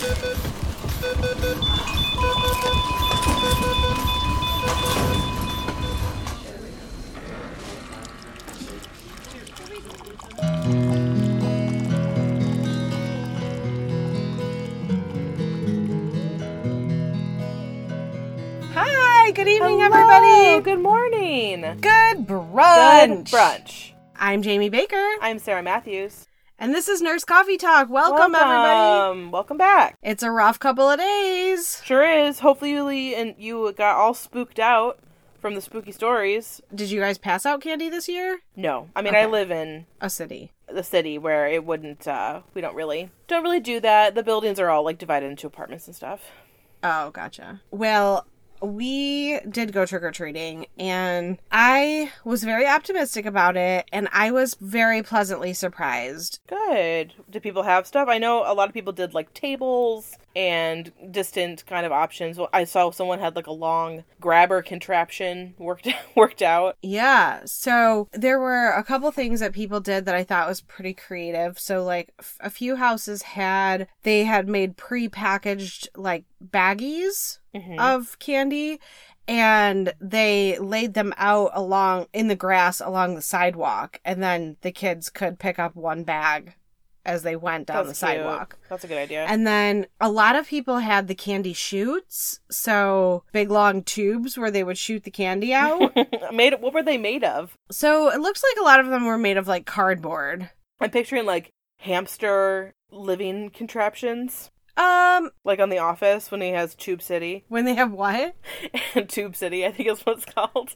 Hi, good evening, everybody. Good morning. Good brunch. Good brunch. I'm Jamie Baker, I'm Sarah Matthews. And this is Nurse Coffee Talk. Welcome, everybody. Welcome. Welcome back. It's a rough couple of days. Sure is. Hopefully you and you got all spooked out from the spooky stories. Did you guys pass out candy this year? No. I mean I live in A city. the city where it wouldn't uh we don't really don't really do that. The buildings are all like divided into apartments and stuff. Oh, gotcha. Well, we did go trick or treating, and I was very optimistic about it, and I was very pleasantly surprised. Good. Did people have stuff? I know a lot of people did like tables and distant kind of options. I saw someone had like a long grabber contraption worked worked out. Yeah, so there were a couple things that people did that I thought was pretty creative. So, like, f- a few houses had, they had made pre packaged, like, baggies Mhm. of candy and they laid them out along in the grass along the sidewalk and then the kids could pick up one bag as they went down That's the cute. sidewalk That's a good idea. and then a lot of people had the candy chutes so big long tubes where they would shoot the candy out made what were they made of? so it looks like a lot of them were made of like cardboard I'm picturing like hamster living contraptions, um like on The Office when he has Tube City when they have what and Tube City, I think is what it's called.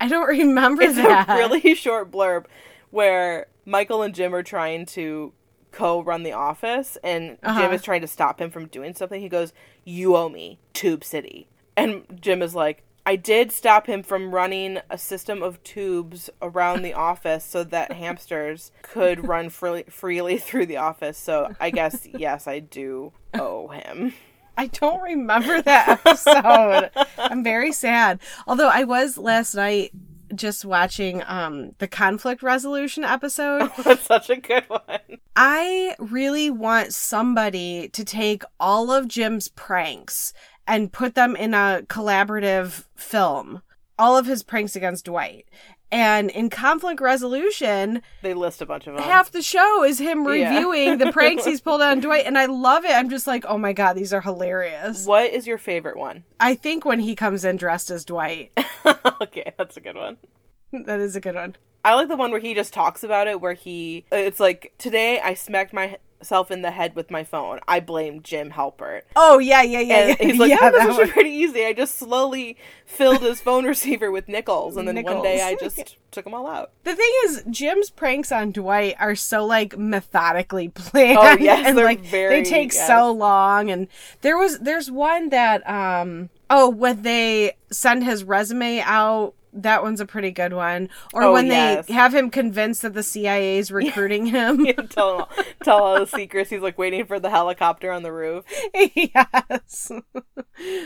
i don't remember It's that a really short blurb where Michael and Jim are trying to co-run the office, and Uh-huh. Jim is trying to stop him from doing something. He goes, "You owe me Tube City," and Jim is like. I did stop him from running a system of tubes around the office so that hamsters could run free- freely through the office. So I guess, yes, I do owe him. I don't remember that episode. I'm very sad. Although I was last night just watching um the conflict resolution episode. That's such a good one. I really want somebody to take all of Jim's pranks and put them in a collaborative film. All of his pranks against Dwight. And in conflict resolution, They list a bunch of them. half the show is him Yeah. reviewing the pranks he's pulled on Dwight and I love it. I'm just like, "Oh my god, these are hilarious." What is your favorite one? I think when he comes in dressed as Dwight. okay, that's a good one. that is a good one. I like the one where he just talks about it, where he, it's like, today I smacked myself in the head with my phone. I blame Jim Halpert. Oh yeah, yeah, yeah. And yeah. he's like, yeah, oh, this was one. pretty easy. I just slowly filled his phone receiver with nickels, and then one day I just took them all out. The thing is, Jim's pranks on Dwight are so like methodically planned. Oh, yes, and they're like very- they take yes. so long. And there was there's one that um oh when they send his resume out. That one's a pretty good one. Or Oh, when yes. they have him convinced that the CIA is recruiting him. You tell him, all, tell all the secrets. He's like waiting for the helicopter on the roof. yes.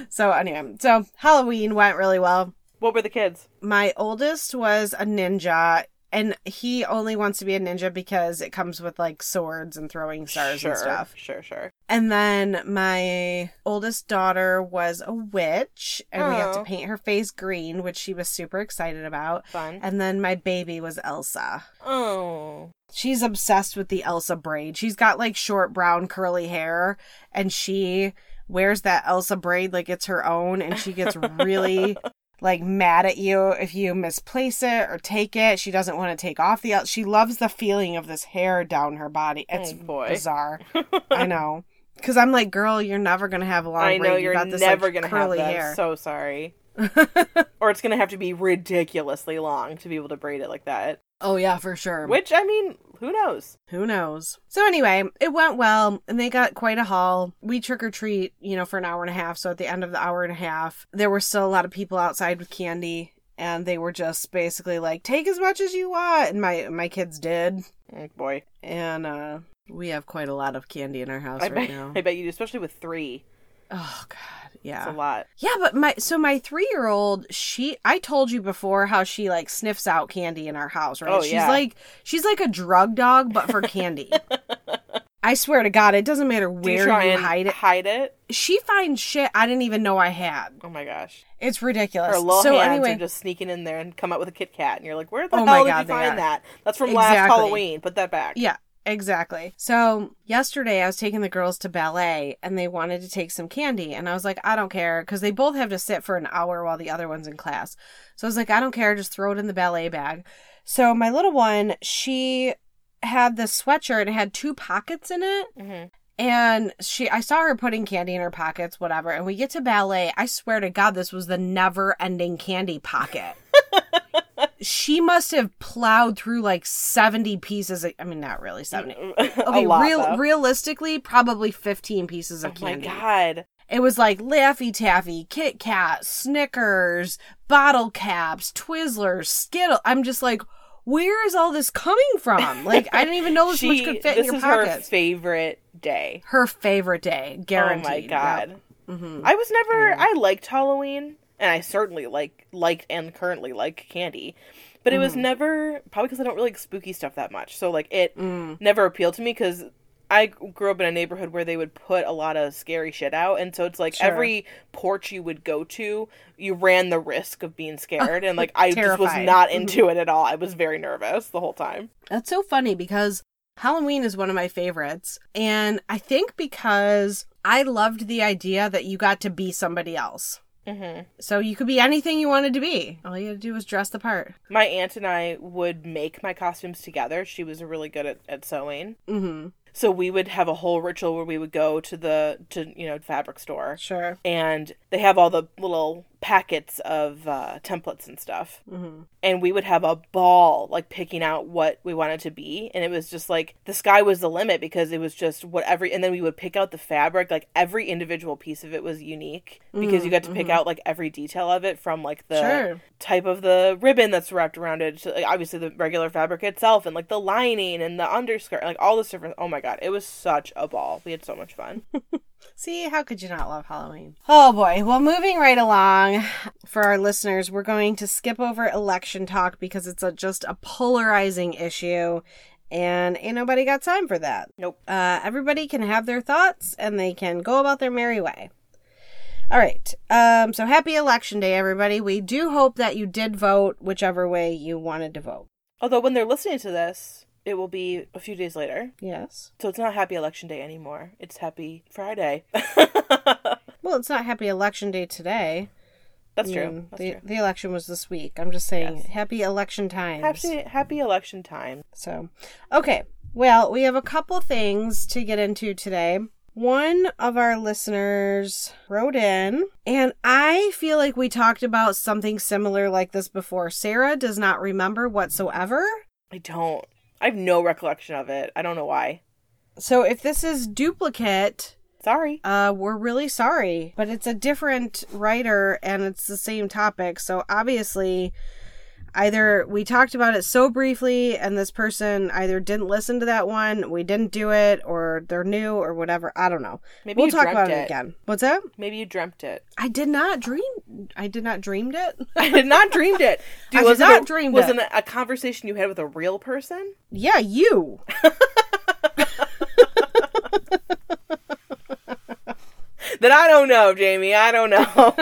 so anyway, so Halloween went really well. What were the kids? My oldest was a ninja, and he only wants to be a ninja because it comes with like swords and throwing stars sure, and stuff. Sure, sure. And then my oldest daughter was a witch, and we had to oh. paint her face green, which she was super excited about. Fun. And then my baby was Elsa. Oh. She's obsessed with the Elsa braid. She's got like short brown curly hair, and she wears that Elsa braid like it's her own, and she gets really like mad at you if you misplace it or take it. She doesn't want to take off the. She loves the feeling of this hair down her body. It's Oh, boy. bizarre. I know. Because I'm like, girl, you're never gonna have a long. I know braid. You're this, never like, gonna have curly that. hair. I'm so sorry. or it's gonna have to be ridiculously long to be able to braid it like that. Oh yeah, for sure. Which I mean, who knows? Who knows? So anyway, it went well, and they got quite a haul. We trick or treat, you know, for an hour and a half. So at the end of the hour and a half, there were still a lot of people outside with candy, and they were just basically like, "Take as much as you want," and my my kids did, Oh, boy, and uh we have quite a lot of candy in our house I right bet now. I bet you do, especially with three. Oh god, It's yeah. a lot. Yeah, but my so my three year old, she I told you before how she like sniffs out candy in our house, right? Oh, she's yeah. like she's like a drug dog, but for candy. I swear to God, it doesn't matter Do you where try you, and hide it. Hide it? She finds shit I didn't even know I had. Oh my gosh. It's ridiculous. Her little so hands anyway, are just sneaking in there and come up with a Kit Kat, and you're like, "Where the Oh my hell did you find that? That's from last Halloween. Put that back." Yeah, exactly. So yesterday I was taking the girls to ballet and they wanted to take some candy. And I was like, I don't care because they both have to sit for an hour while the other one's in class. So I was like, I don't care. Just throw it in the ballet bag. So my little one, she had this sweatshirt and it had two pockets in it. Mhm. And she, I saw her putting candy in her pockets, whatever. And we get to ballet. I swear to God, this was the never ending candy pocket. She must have plowed through like 70 pieces. Of, I mean, not really 70. Okay, lot, real, realistically, probably 15 pieces of candy. Oh my god. It was like Laffy Taffy, Kit Kat, Snickers, bottle caps, Twizzlers, Skittle. I'm just like, where is all this coming from? Like, I didn't even know this much could fit in your is her favorite day. Her favorite day, guaranteed. Oh my god. hmm I was never. I liked Halloween, and I certainly like liked and currently like candy, but it was Mm-hmm. never probably because I don't really like spooky stuff that much. So like it Mm. never appealed to me because. I grew up in a neighborhood where they would put a lot of scary shit out, and so it's like Sure. every porch you would go to, you ran the risk of being scared, and like I just was not into it at all. I was very nervous the whole time. That's so funny because Halloween is one of my favorites. And I think because I loved the idea that you got to be somebody else. Hmm So you could be anything you wanted to be. All you had to do was dress the part. My aunt and I would make my costumes together. She was really good at, at sewing. Mm-hmm. So we would have a whole ritual where we would go to the to you know fabric store Sure. and they have all the little packets of uh, templates and stuff. Mm-hmm. and we would have a ball like picking out what we wanted to be. And it was just like the sky was the limit because it was just what every and then we would pick out the fabric. Like every individual piece of it was unique because you got to pick out like every detail of it from like the Sure. type of the ribbon that's wrapped around it to, like, obviously the regular fabric itself and like the lining and the underskirt like all this different oh my god it was such a ball. We had so much fun See, how could you not love Halloween? Oh boy. Well, moving right along for our listeners, we're going to skip over election talk because it's a, just a polarizing issue and ain't nobody got time for that. nope Uh, everybody can have their thoughts and they can go about their merry way. All right. Um, so happy election day, everybody. We do hope that you did vote whichever way you wanted to vote. although when they're listening to this it will be a few days later Yes. so it's not happy election day anymore it's happy friday Well, it's not happy election day today. that's I true that's the, true the election was this week. I'm just saying, Yes. happy election times. happy happy election time So, okay. Well, we have a couple things to get into today. One of our listeners wrote in, and I feel like we talked about something similar like this before. Sarah does not remember whatsoever. i don't i have no recollection of it i don't know why So, if this is duplicate, sorry uh, we're really sorry. But it's a different writer and it's the same topic. So, obviously, either we talked about it so briefly and this person either didn't listen to that one, we didn't do it, or they're new or whatever. I don't know. Maybe we'll talk about it. it. again. What's that? maybe you dreamt it I did not dream. I did not dreamed it. I did not dreamed it. I was not dreamed was it. it a conversation you had with a real person? yeah, you. That I don't know, Jamie. I don't know.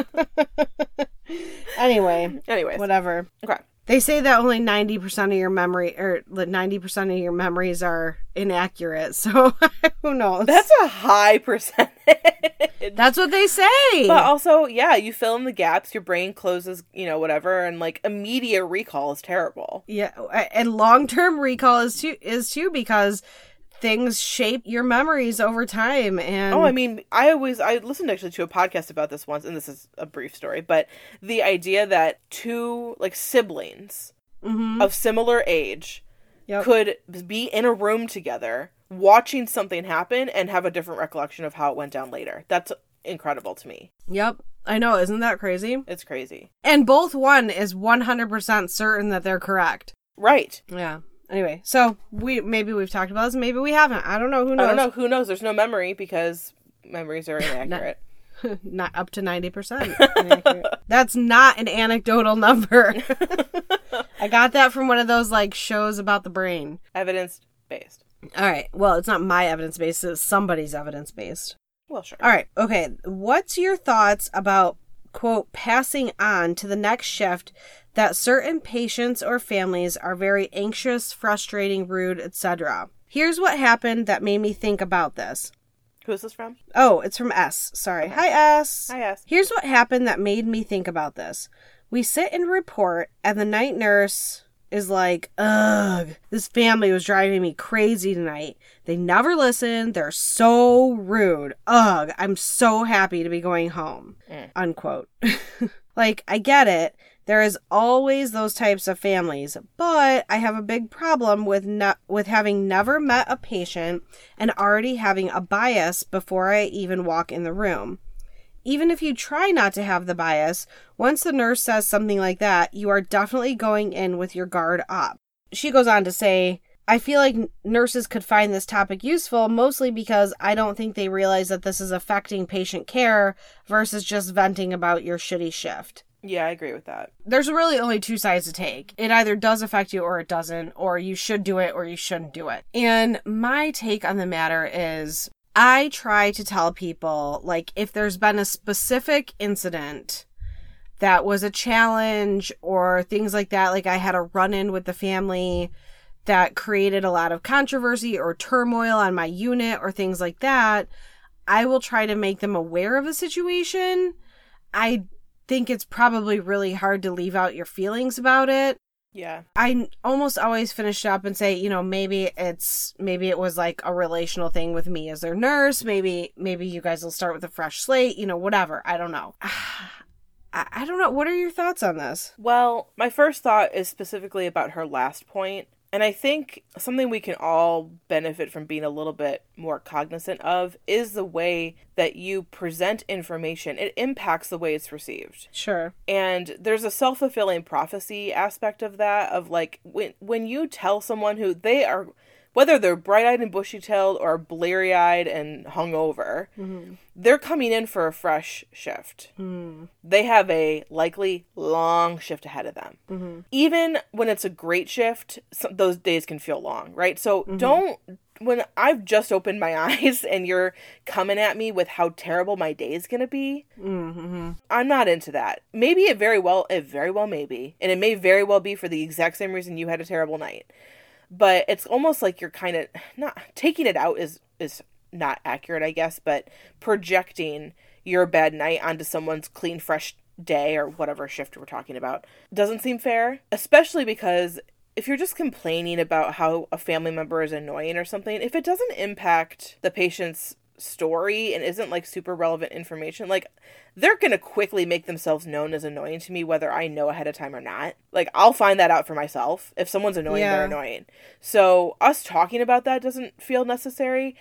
Anyway, Anyways, whatever. okay. They say that only 90% of your memory or that 90% of your memories are inaccurate. So who knows? That's a high percentage. That's what they say. but also, yeah, you fill in the gaps. Your brain closes, you know, whatever, and like immediate recall is terrible. yeah, and long-term recall is too is too because things shape your memories over time and Oh, I mean, I always I listened actually to a podcast about this once, and this is a brief story, but the idea that two like siblings Mhm. of similar age Yep. could be in a room together watching something happen and have a different recollection of how it went down later. That's incredible to me. Yep. I know, isn't that crazy? It's crazy. And both one is 100% certain that they're correct. Right. Yeah. Anyway, so we maybe we've talked about this, maybe we haven't. I don't know. Who knows? I don't know. Who knows? There's no memory because memories are inaccurate. not up to 90% That's not an anecdotal number. I got that from one of those like shows about the brain. Evidence based. All right. Well, it's not my evidence based, it's somebody's evidence based. Well, sure. All right. Okay. What's your thoughts about, quote, passing on to the next shift that certain patients or families are very anxious, frustrating, rude, etc.? Here's what happened that made me think about this. Who is this from? Oh, it's from S. Sorry. Hi, S. Hi, S. Here's what happened that made me think about this. We sit and report, and the night nurse is like, ugh, this family was driving me crazy tonight. They never listen. They're so rude. Ugh, I'm so happy to be going home. Mm. Unquote. like, I get it. There is always those types of families, but I have a big problem with ne- with having never met a patient and already having a bias before I even walk in the room. Even if you try not to have the bias, once the nurse says something like that, you are definitely going in with your guard up. She goes on to say, I feel like nurses could find this topic useful mostly because I don't think they realize that this is affecting patient care versus just venting about your shitty shift. Yeah, I agree with that. There's really only two sides to take. It either does affect you or it doesn't, or you should do it or you shouldn't do it. And my take on the matter is I try to tell people, like, if there's been a specific incident that was a challenge or things like that, like I had a run in with the family that created a lot of controversy or turmoil on my unit or things like that, I will try to make them aware of the situation. I think it's probably really hard to leave out your feelings about it. Yeah. I almost always finish up and say, you know, maybe it's maybe it was like a relational thing with me as their nurse. Maybe maybe you guys will start with a fresh slate. You know, whatever. I don't know. I, I don't know. What are your thoughts on this? Well, my first thought is specifically about her last point. And I think something we can all benefit from being a little bit more cognizant of is the way that you present information. It impacts the way it's received. Sure. And there's a self-fulfilling prophecy aspect of that of like when when you tell someone who they are whether they're bright-eyed and bushy-tailed or bleary-eyed and hungover, Mm-hmm. they're coming in for a fresh shift. Mm. They have a likely long shift ahead of them. Mm-hmm. Even when it's a great shift, some, those days can feel long, right? So Mm-hmm. don't when I've just opened my eyes and you're coming at me with how terrible my day is going to be, Mm-hmm. I'm not into that. Maybe it very well, it very well may be, and it may very well be for the exact same reason you had a terrible night. But it's almost like you're kind of not taking it out is is not accurate, I guess, but projecting your bad night onto someone's clean, fresh day or whatever shift we're talking about doesn't seem fair, especially because if you're just complaining about how a family member is annoying or something, if it doesn't impact the patient's story and isn't like super relevant information, like they're to quickly make themselves known as annoying to me whether I know ahead of time or not. Like I'll find that out for myself. If someone's annoying, Yeah. they're annoying. So us talking about that doesn't feel necessary.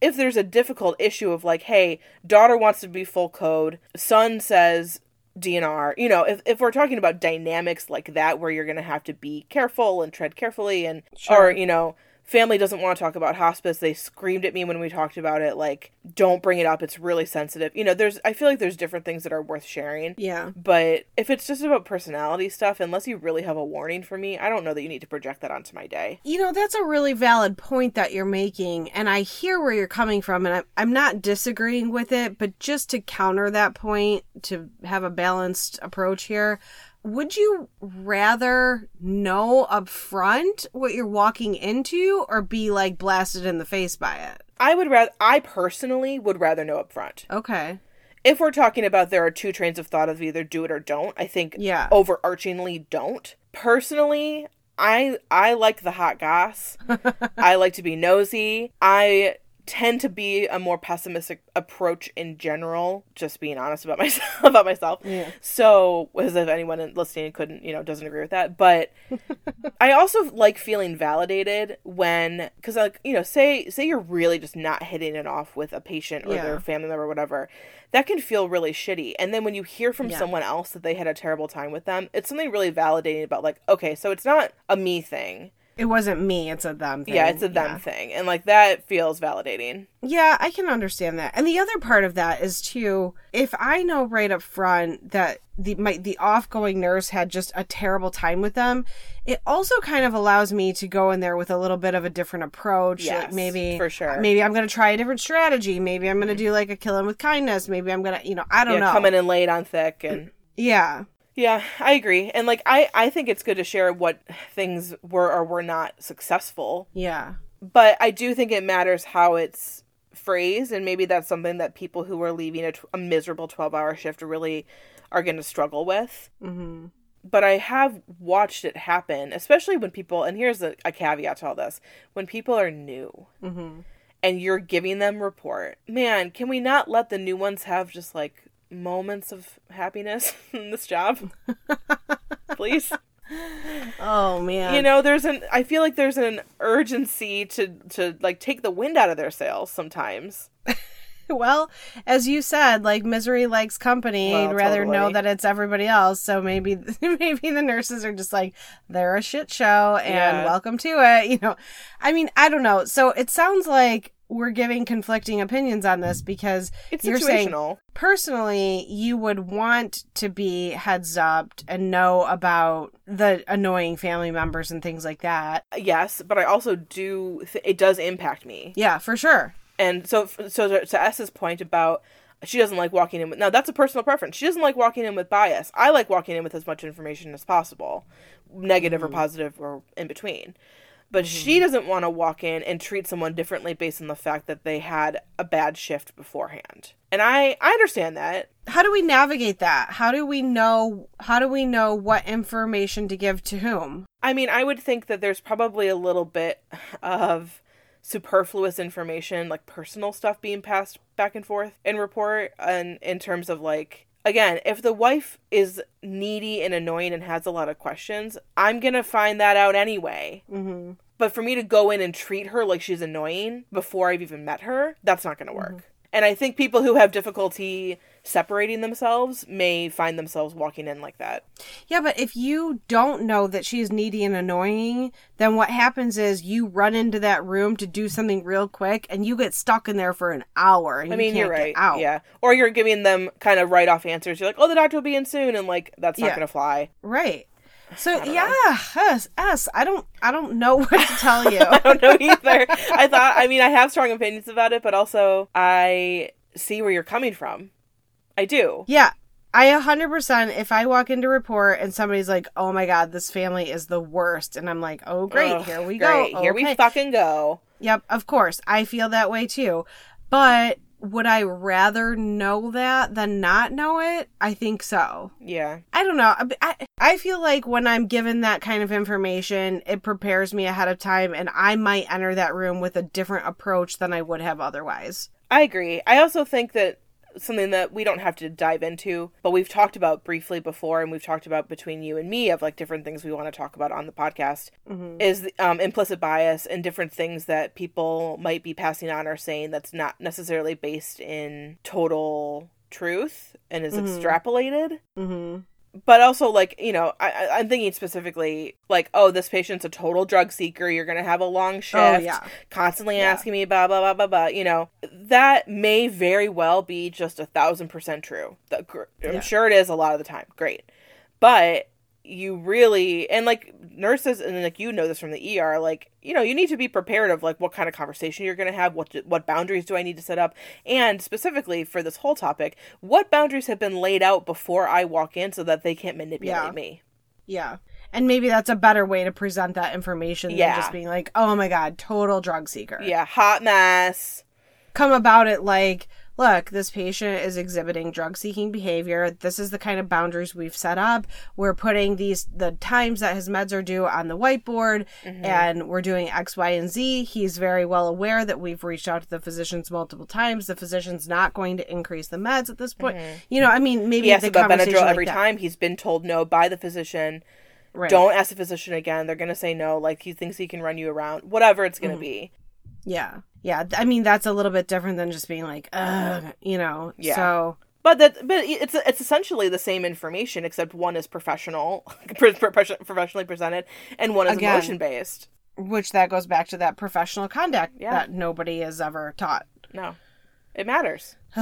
If there's a difficult issue of like, hey, daughter wants to be full code, son says DNR, you know, if, if we're talking about dynamics like that where you're to have to be careful and tread carefully and, Sure. or, you know, family doesn't want to talk about hospice. They screamed at me when we talked about it. Like, don't bring it up. It's really sensitive. You know, there's, I feel like there's different things that are worth sharing. Yeah. But if it's just about personality stuff, unless you really have a warning for me, I don't know that you need to project that onto my day. You know, that's a really valid point that you're making, and I hear where you're coming from, and I'm, I'm not disagreeing with it, but just to counter that point, to have a balanced approach here, would you rather know up front what you're walking into or be like blasted in the face by it? I would rather, I personally would rather know up front. Okay. If we're talking about there are two trains of thought of either do it or don't, I think Yeah. overarchingly don't. Personally, I I like the hot goss. I like to be nosy. I tend to be a more pessimistic approach in general, just being honest about myself about myself. Yeah. So, as if anyone listening couldn't, you know, doesn't agree with that, but I also like feeling validated when cuz like, you know, say say you're really just not hitting it off with a patient or Yeah. their family member or whatever. That can feel really shitty. And then when you hear from Yeah. someone else that they had a terrible time with them, it's something really validating about like, okay, so it's not a me thing. It wasn't me, it's a them thing. Yeah, it's a them Yeah. thing. And like that feels validating. Yeah, I can understand that. And the other part of that is too, if I know right up front that the my the offgoing nurse had just a terrible time with them, it also kind of allows me to go in there with a little bit of a different approach. Yes, like maybe for sure. Maybe I'm going to try a different strategy. Maybe I'm going to mm-hmm. do like a kill him with kindness. Maybe I'm going to, you know, I don't yeah, know. come in and lay it on thick and Yeah. Yeah, I agree. And like I I think it's good to share what things were or were not successful. Yeah. But I do think it matters how it's phrased and maybe that's something that people who are leaving a, a miserable 12-hour shift really are going to struggle with. Mm-hmm. But I have watched it happen, especially when people and here's a, a caveat to all this. When people are new Mm-hmm. and you're giving them report. Man, can we not let the new ones have just like moments of happiness in this job? Please. Oh man. you know there's an i feel like there's an urgency to to like take the wind out of their sails sometimes well, as you said, like misery likes company. Well, You'd rather know that it's everybody else. So maybe maybe the nurses are just like they're a shit show and Yeah. welcome to it. You know, I mean, I don't know. So it sounds like we're giving conflicting opinions on this because it's you're saying personally you would want to be heads up and know about the annoying family members and things like that. yes but i also do th- it does impact me. Yeah, for sure. and so so to, to s's point about she doesn't like walking in with now that's a personal preference. She doesn't like walking in with bias. I like walking in with as much information as possible negative or mm. positive or in between but she mm-hmm. doesn't want to walk in and treat someone differently based on the fact that they had a bad shift beforehand. And i i understand that. How do we navigate that? How do we know how do we know what information to give to whom? I mean, I would think that there's probably a little bit of superfluous information, like personal stuff being passed back and forth in report, and in terms of like, again, if the wife is needy and annoying and has a lot of questions, I'm gonna find that out anyway. mm-hmm. But for me to go in and treat her like she's annoying before I've even met her, that's not gonna work. And I think people who have difficulty separating themselves may find themselves walking in like that. yeah but if you don't know that she's needy and annoying then what happens is you run into that room to do something real quick and you get stuck in there for an hour and I you mean, can't you're right. out Yeah. Or you're giving them kind of right off answers. You're like, oh, the doctor will be in soon. And like, that's not Yeah. going to fly. right so yeah us, us i don't i don't know what to tell you I don't know either. I thought, I mean, I have strong opinions about it, but also I see where you're coming from. I do. Yeah. I 100% if I walk into report and somebody's like, "Oh my god, this family is the worst." And I'm like, "Oh great, Ugh, here we great. go." Here we fucking go. Yep, of course. I feel that way too. But would I rather know that than not know it? I think so. Yeah. I don't know. I, I, I feel like when I'm given that kind of information, it prepares me ahead of time and I might enter that room with a different approach than I would have otherwise. I agree. I also think that something that we don't have to dive into, but we've talked about briefly before, and we've talked about between you and me of like different things we want to talk about on the podcast, is um, implicit bias and different things that people might be passing on or saying that's not necessarily based in total truth and is extrapolated. Mhm. But also like you know I, i'm thinking specifically like oh this patient's a total drug seeker you're gonna have a long shift Oh, yeah. constantly Yeah. asking me blah blah blah blah blah you know that may very well be just a thousand percent true gr- i'm Yeah. sure it is a lot of the time great but you really and like nurses and like you know this from the ER like you know you need to be prepared of like what kind of conversation you're going to have what do, what boundaries do I need to set up and specifically for this whole topic what boundaries have been laid out before I walk in so that they can't manipulate Yeah. me Yeah. And maybe that's a better way to present that information Yeah. than just being like, oh my God, total drug seeker. yeah hot mess Come about it like, look, this patient is exhibiting drug seeking behavior. This is the kind of boundaries we've set up. We're putting these, the times that his meds are due on the whiteboard, and we're doing X, Y, and Z. He's very well aware that we've reached out to the physicians multiple times. The physician's not going to increase the meds at this point. You know, I mean, maybe he asks about Benadryl like every that. time he's been told no by the physician Right. don't ask the physician again they're going to say no like he thinks he can run you around whatever it's Mm-hmm. going to be Yeah. Yeah. I mean, that's a little bit different than just being like, ugh, you know. Yeah. So, But that, but it's it's essentially the same information, except one is professional, pro- pro- professionally presented, and one is Again. emotion based. which that goes back to that professional conduct Yeah. that nobody has ever taught. No, it matters.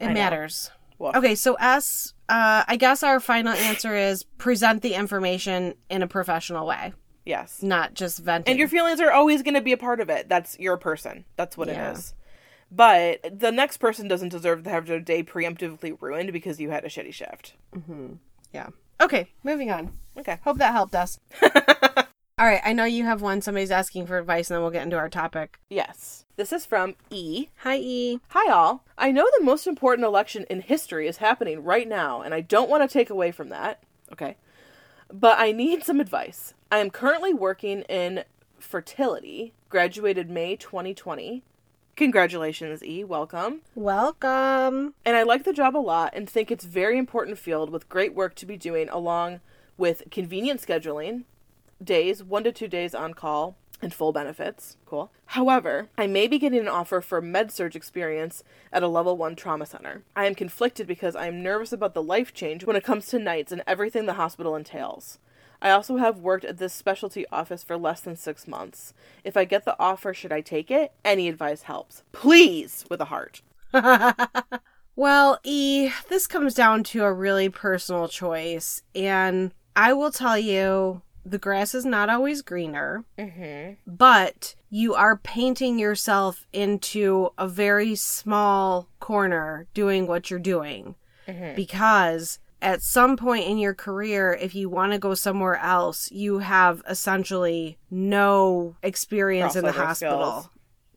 It know. matters. Okay, so S, uh, I guess our final answer is present the information in a professional way, Yes. not just venting. And your feelings are always going to be a part of it. That's your person. That's what Yeah. it is. But the next person doesn't deserve to have their day preemptively ruined because you had a shitty shift. Mm-hmm. yeah. Okay, moving on. Okay. Hope that helped us. All right, I know you have one. Somebody's asking for advice, and then we'll get into our topic. Yes. This is from E. Hi, E. Hi, all. I know the most important election in history is happening right now, and I don't want to take away from that. Okay. But I need some advice. I am currently working in fertility, graduated May 2020. Congratulations, E. Welcome. Welcome. And I like the job a lot and think it's very important field with great work to be doing along with convenient scheduling, days, one to two days on call, and full benefits. Cool. However, I may be getting an offer for med surg experience at a level one trauma center. I am conflicted because I am nervous about the life change when it comes to nights and everything the hospital entails. I also have worked at this specialty office for less than six months. If I get the offer, should I take it? Any advice helps. Please, with a heart. Well, E, this comes down to a really personal choice. And I will tell you the grass is not always greener, Mm-hmm. but you are painting yourself into a very small corner doing what you're doing. Because at some point in your career, if you want to go somewhere else, you have essentially no experience in the hospital skills.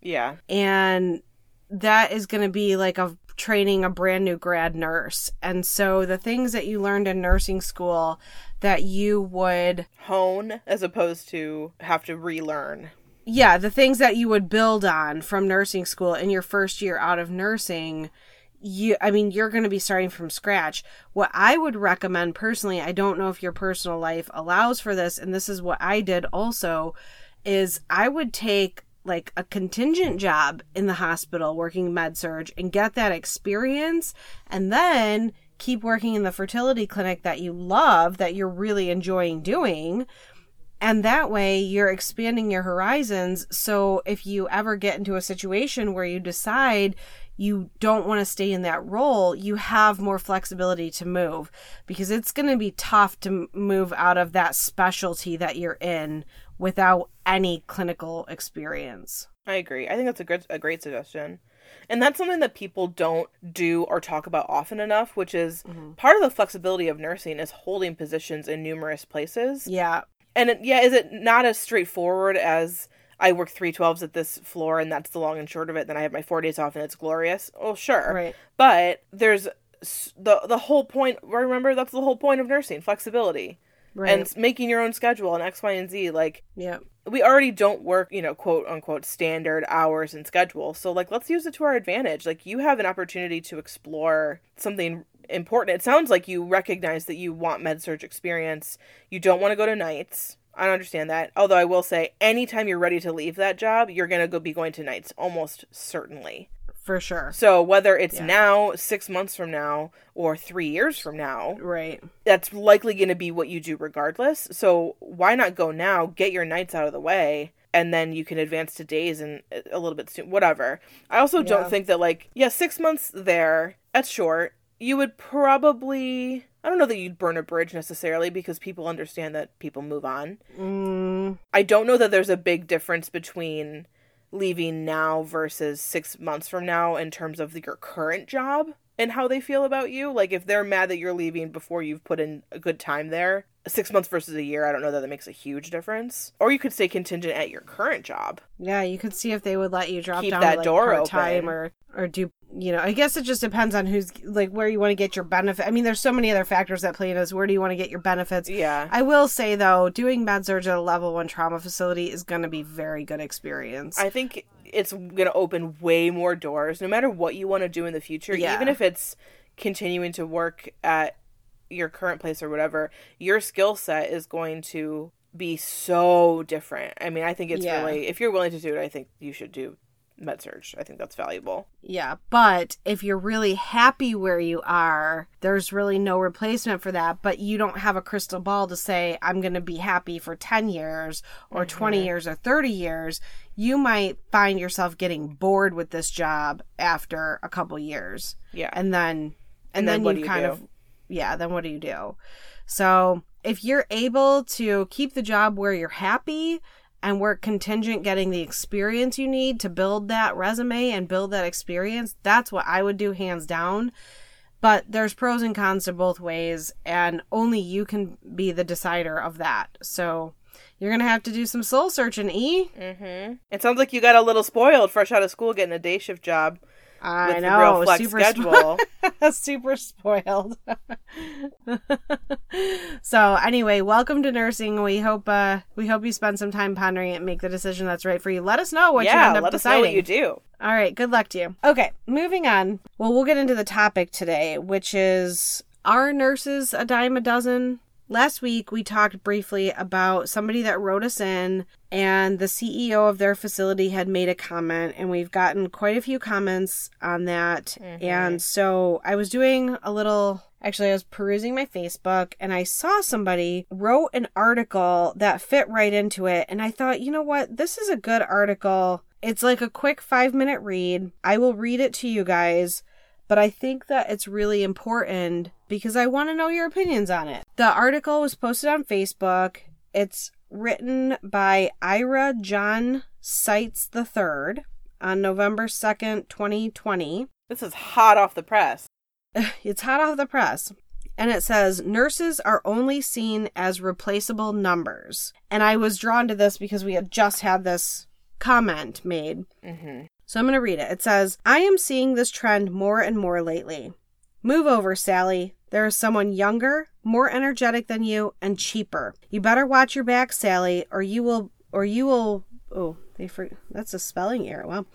Yeah. and that is going to be like a training a brand new grad nurse and so the things that you learned in nursing school that you would hone as opposed to have to relearn. yeah the things that you would build on from nursing school in your first year out of nursing you i mean you're going to be starting from scratch what i would recommend personally i don't know if your personal life allows for this and this is what i did also is i would take like a contingent job in the hospital working med surg and get that experience and then keep working in the fertility clinic that you love that you're really enjoying doing and that way you're expanding your horizons. So if you ever get into a situation where you decide you don't want to stay in that role, you have more flexibility to move because it's going to be tough to move out of that specialty that you're in without any clinical experience. I agree. I think that's a great a great suggestion. And that's something that people don't do or talk about often enough, which is mm-hmm. part of the flexibility of nursing is holding positions in numerous places. Yeah. And it, yeah, is it not as straightforward as I work 312s at this floor and that's the long and short of it, then I have my 4 days off and it's glorious? Well, sure. Right. But there's the the whole point remember that's the whole point of nursing, flexibility. Right. And making your own schedule and X, Y, and Z like yeah. we already don't work, you know, quote unquote standard hours and schedule. So like let's use it to our advantage. Like you have an opportunity to explore something important. It sounds like you recognize that you want med surg experience. You don't want to go to nights. I don't understand that. Although I will say anytime you're ready to leave that job, you're going to go be going to nights almost certainly. For sure. So whether it's Yeah. now, 6 months from now, or 3 years from now, Right. that's likely going to be what you do regardless. So why not go now, get your nights out of the way, and then you can advance to days and uh, a little bit soon, whatever. I also Yeah. don't think that like yeah, six months there. That's short. You would probably I don't know that you'd burn a bridge necessarily because people understand that people move on. Mm, I don't know that there's a big difference between leaving now versus six months from now in terms of your current job and how they feel about you. Like if they're mad that you're leaving before you've put in a good time there, six months versus a year, I don't know that that makes a huge difference. Or you could stay contingent at your current job. yeah, you could see if they would let you drop Keep down that like, door part-time or or do you know? I guess it just depends on who's like where you want to get your benefit. I mean, there's so many other factors that play into this. Where do you want to get your benefits? Yeah. I will say though, doing med surg at a level one trauma facility is going to be very good experience. I think it's going to open way more doors no matter what you want to do in the future, Yeah. even if it's continuing to work at your current place or whatever, your skill set is going to be so different. I mean, I think it's Yeah. really if you're willing to do it, I think you should do med surg. I think that's valuable. Yeah, but if you're really happy where you are, there's really no replacement for that. But you don't have a crystal ball to say, I'm going to be happy for 10 years or 20 mm-hmm. years or 30 years. You might find yourself getting bored with this job after a couple years. Yeah. And then and, And then then, you you kind do? of yeah then what do you do so if you're able to keep the job where you're happy and work contingent getting the experience you need to build that resume and build that experience that's what i would do hands down. But there's pros and cons to both ways and only you can be the decider of that. So you're gonna have to do some soul searching e. Mm-hmm. It sounds like you got a little spoiled fresh out of school getting a day shift job i with the know real flex super schedule. super spoiled. so anyway, welcome to nursing. We hope uh we hope you spend some time pondering it and make the decision that's right for you. Let us know what you yeah, end up let deciding. us know what you do. All right, good luck to you. Okay, moving on. Well, we'll get into the topic today, which is are nurses a dime a dozen? Last week, we talked briefly about somebody that wrote us in, and the CEO of their facility had made a comment, and we've gotten quite a few comments on that. Mm-hmm. And so I was doing a little. Actually, I was perusing my Facebook and I saw somebody wrote an article that fit right into it. And I thought, you know what? This is a good article. It's like a quick five minute read. I will read it to you guys, but I think that it's really important because I want to know your opinions on it. The article was posted on Facebook. It's written by Ira John Seitz III on November 2nd, 2020. This is hot off the press. It's hot off the press. And it says nurses are only seen as replaceable numbers. And I was drawn to this because we had just had this comment made. Mm-hmm. So I'm going to read it. It says, I am seeing this trend more and more lately. Move over, Sally. There is someone younger, more energetic than you, and cheaper. You better watch your back, Sally, or you will, or you will, oh, they for, that's a spelling error. Wow.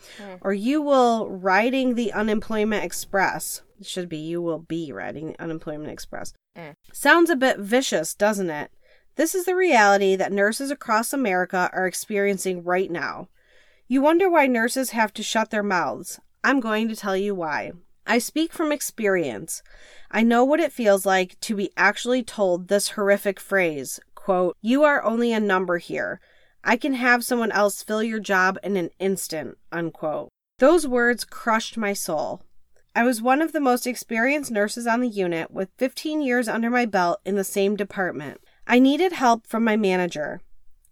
Or you will riding the unemployment express. It should be you will be riding the unemployment express. Mm. Sounds a bit vicious, doesn't it? This is the reality that nurses across America are experiencing right now. You wonder why nurses have to shut their mouths. I'm going to tell you why. I speak from experience. I know what it feels like to be actually told this horrific phrase, quote, "You are only a number here. I can have someone else fill your job in an instant." unquote. Those words crushed my soul. I was one of the most experienced nurses on the unit with 15 years under my belt in the same department. I needed help from my manager.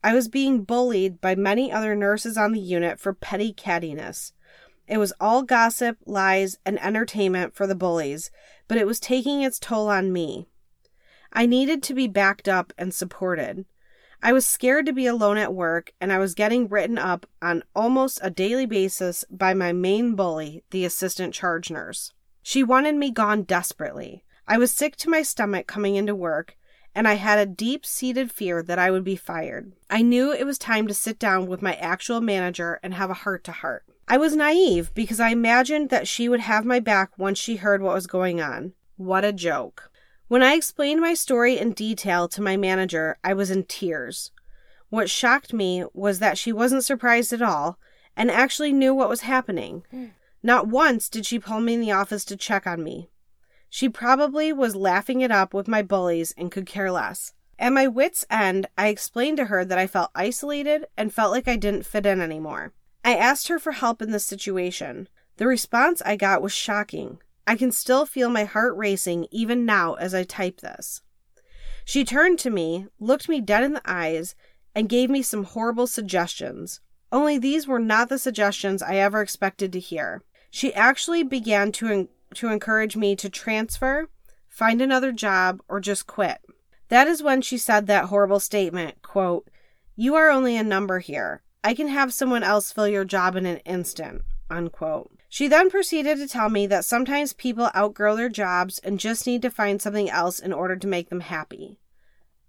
I was being bullied by many other nurses on the unit for petty cattiness. It was all gossip, lies, and entertainment for the bullies, but it was taking its toll on me. I needed to be backed up and supported. I was scared to be alone at work, and I was getting written up on almost a daily basis by my main bully, the assistant charge nurse. She wanted me gone desperately. I was sick to my stomach coming into work, and I had a deep seated fear that I would be fired. I knew it was time to sit down with my actual manager and have a heart to heart. I was naive because I imagined that she would have my back once she heard what was going on. What a joke. When I explained my story in detail to my manager, I was in tears. What shocked me was that she wasn't surprised at all and actually knew what was happening. Hmm. Not once did she pull me in the office to check on me. She probably was laughing it up with my bullies and could care less. At my wits' end, I explained to her that I felt isolated and felt like I didn't fit in anymore. I asked her for help in this situation. The response I got was shocking. I can still feel my heart racing even now as I type this. She turned to me, looked me dead in the eyes, and gave me some horrible suggestions. Only these were not the suggestions I ever expected to hear. She actually began to, to encourage me to transfer, find another job, or just quit. That is when she said that horrible statement, quote, You are only a number here. I can have someone else fill your job in an instant, unquote. She then proceeded to tell me that sometimes people outgrow their jobs and just need to find something else in order to make them happy.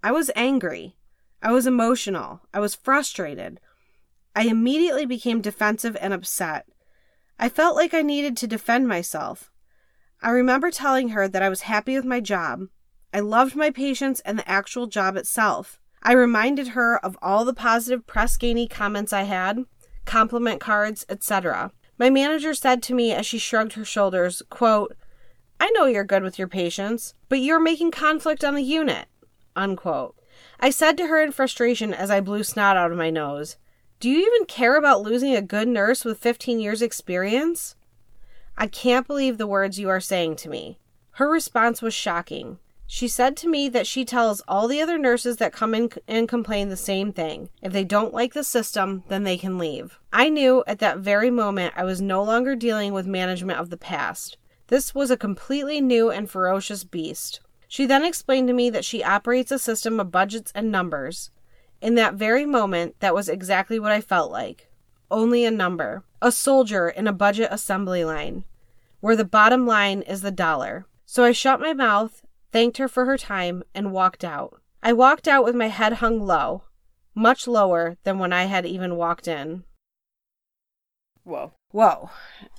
I was angry. I was emotional. I was frustrated. I immediately became defensive and upset. I felt like I needed to defend myself. I remember telling her that I was happy with my job. I loved my patients and the actual job itself. I reminded her of all the positive Press Ganey comments I had, compliment cards, etc. My manager said to me as she shrugged her shoulders, quote, I know you're good with your patients, but you're making conflict on the unit. Unquote. I said to her in frustration as I blew snot out of my nose, Do you even care about losing a good nurse with 15 years' experience? I can't believe the words you are saying to me. Her response was shocking. She said to me that she tells all the other nurses that come in and complain the same thing. If they don't like the system, then they can leave. I knew at that very moment I was no longer dealing with management of the past. This was a completely new and ferocious beast. She then explained to me that she operates a system of budgets and numbers. In that very moment, that was exactly what I felt like. Only a number. A soldier in a budget assembly line, where the bottom line is the dollar. So I shut my mouth thanked her for her time, and walked out. I walked out with my head hung low, much lower than when I had even walked in. Whoa. Whoa.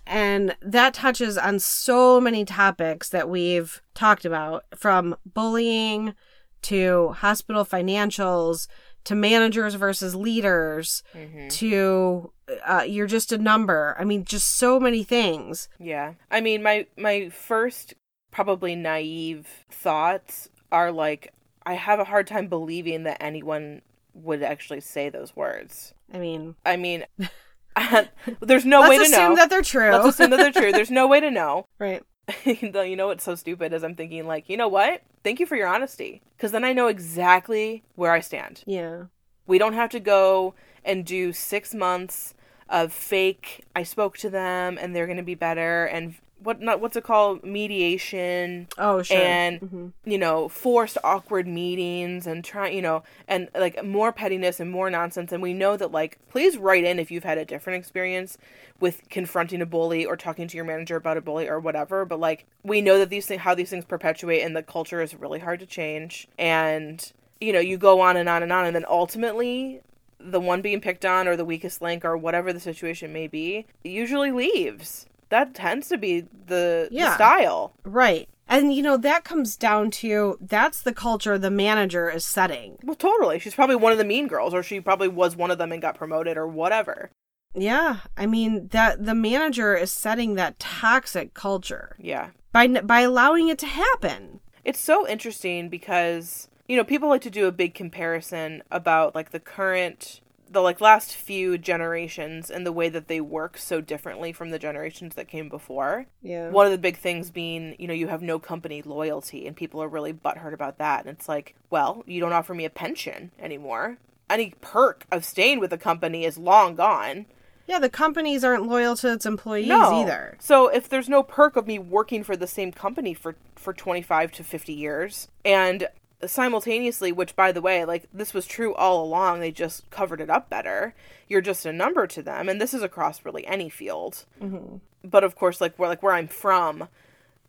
And that touches on so many topics that we've talked about from bullying to hospital financials to managers versus leaders mm-hmm. to uh, you're just a number. I mean, just so many things. Yeah. I mean, my my first probably naive thoughts are like I have a hard time believing that anyone would actually say those words. I mean, I mean, there's no way to know. assume that they're true. Let's assume that they're true. There's no way to know. Right. you know what's so stupid is I'm thinking like, you know what? Thank you for your honesty, because then I know exactly where I stand. Yeah. We don't have to go and do six months of fake. I spoke to them and they're going to be better, and what not what's it called? Mediation oh sure. and mm-hmm. you know forced awkward meetings and try you know and like more pettiness and more nonsense. And we know that like please write in if you've had a different experience with confronting a bully or talking to your manager about a bully or whatever. But like we know that these things how these things perpetuate and the culture is really hard to change. And you know you go on and on and on. And then ultimately the one being picked on or the weakest link or whatever the situation may be usually leaves that tends to be the, yeah. the style. Right. And you know, that comes down to that's the culture the manager is setting. Well, totally. She's probably one of the mean girls or she probably was one of them and got promoted or whatever. Yeah. I mean, that the manager is setting that toxic culture. Yeah. By by allowing it to happen. It's so interesting because you know, people like to do a big comparison about like the current the like last few generations and the way that they work so differently from the generations that came before. Yeah. One of the big things being, you know, you have no company loyalty and people are really butthurt about that. And it's like, well, you don't offer me a pension anymore. Any perk of staying with the company is long gone. Yeah, the companies aren't loyal to its employees no. either. So if there's no perk of me working for the same company for for 25 to 50 years and simultaneously, which by the way, like this was true all along, they just covered it up better. You're just a number to them, and this is across really any field. Mm-hmm. But of course, like where like where I'm from,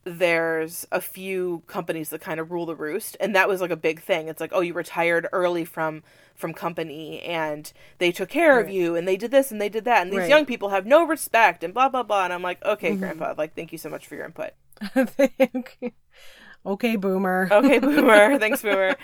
there's a few companies that kind of rule the roost, and that was like a big thing. It's like, oh, you retired early from from company, and they took care right. of you, and they did this and they did that, and these right. young people have no respect, and blah blah blah. And I'm like, okay, mm-hmm. grandpa, like thank you so much for your input. Okay, boomer. okay, boomer. Thanks, boomer.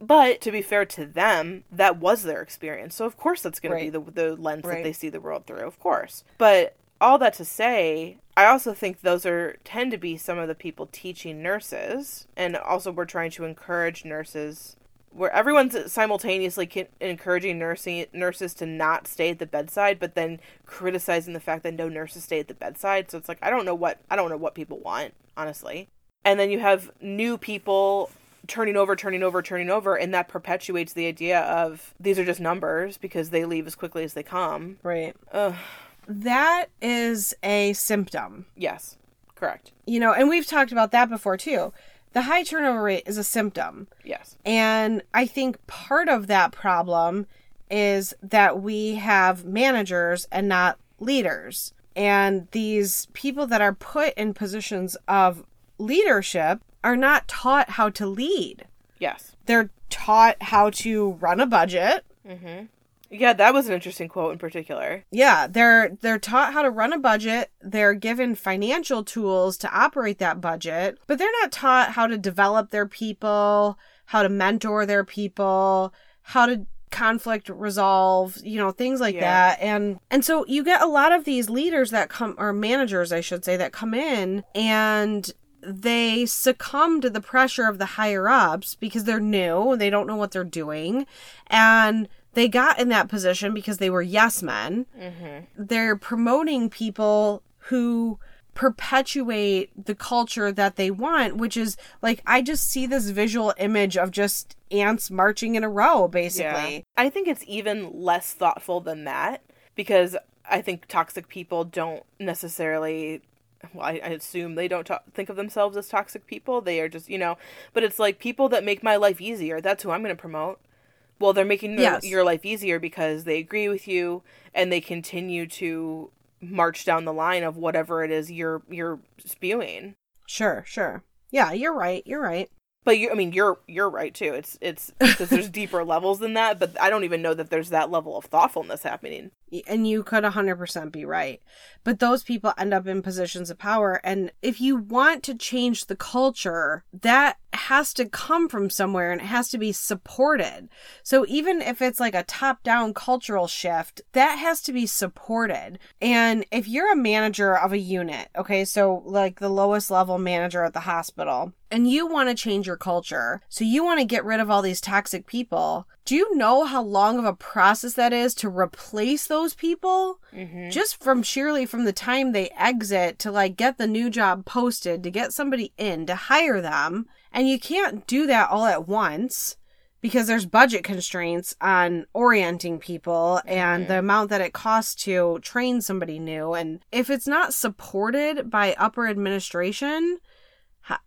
But to be fair to them, that was their experience. So of course that's going right. to be the the lens right. that they see the world through, of course. But all that to say, I also think those are tend to be some of the people teaching nurses, and also we're trying to encourage nurses where everyone's simultaneously encouraging nursing nurses to not stay at the bedside, but then criticizing the fact that no nurses stay at the bedside. So it's like I don't know what I don't know what people want, honestly and then you have new people turning over, turning over, turning over, and that perpetuates the idea of these are just numbers because they leave as quickly as they come. Right. Ugh. That is a symptom. Yes, correct. You know, and we've talked about that before too. The high turnover rate is a symptom. Yes. And I think part of that problem is that we have managers and not leaders. And these people that are put in positions of leadership are not taught how to lead. Yes. They're taught how to run a budget. Mm-hmm. Yeah, that was an interesting quote in particular. Yeah, they're they're taught how to run a budget. They're given financial tools to operate that budget, but they're not taught how to develop their people, how to mentor their people, how to conflict resolve, you know, things like yeah. that. And and so you get a lot of these leaders that come or managers, I should say, that come in and they succumb to the pressure of the higher ups because they're new, and they don't know what they're doing, and they got in that position because they were yes men. Mm-hmm. They're promoting people who perpetuate the culture that they want, which is like I just see this visual image of just ants marching in a row, basically. Yeah. I think it's even less thoughtful than that because I think toxic people don't necessarily. Well, I, I assume they don't to- think of themselves as toxic people. They are just, you know, but it's like people that make my life easier. That's who I'm going to promote. Well, they're making Yes. your life easier because they agree with you and they continue to march down the line of whatever it is you're you're spewing. Sure, sure. Yeah, you're right. You're right. But you, I mean, you're you're right too. It's it's because there's deeper levels than that. But I don't even know that there's that level of thoughtfulness happening. and you could 100% be right. But those people end up in positions of power. And if you want to change the culture, that has to come from somewhere and it has to be supported. So even if it's like a top down cultural shift, that has to be supported. And if you're a manager of a unit, okay, so like the lowest level manager at the hospital, and you want to change your culture, so you want to get rid of all these toxic people, do you know how long of a process that is to replace those people? Mm-hmm. Just from sheerly from the time they exit to like get the new job posted, to get somebody in, to hire them. And you can't do that all at once because there's budget constraints on orienting people and the amount that it costs to train somebody new. And if it's not supported by upper administration,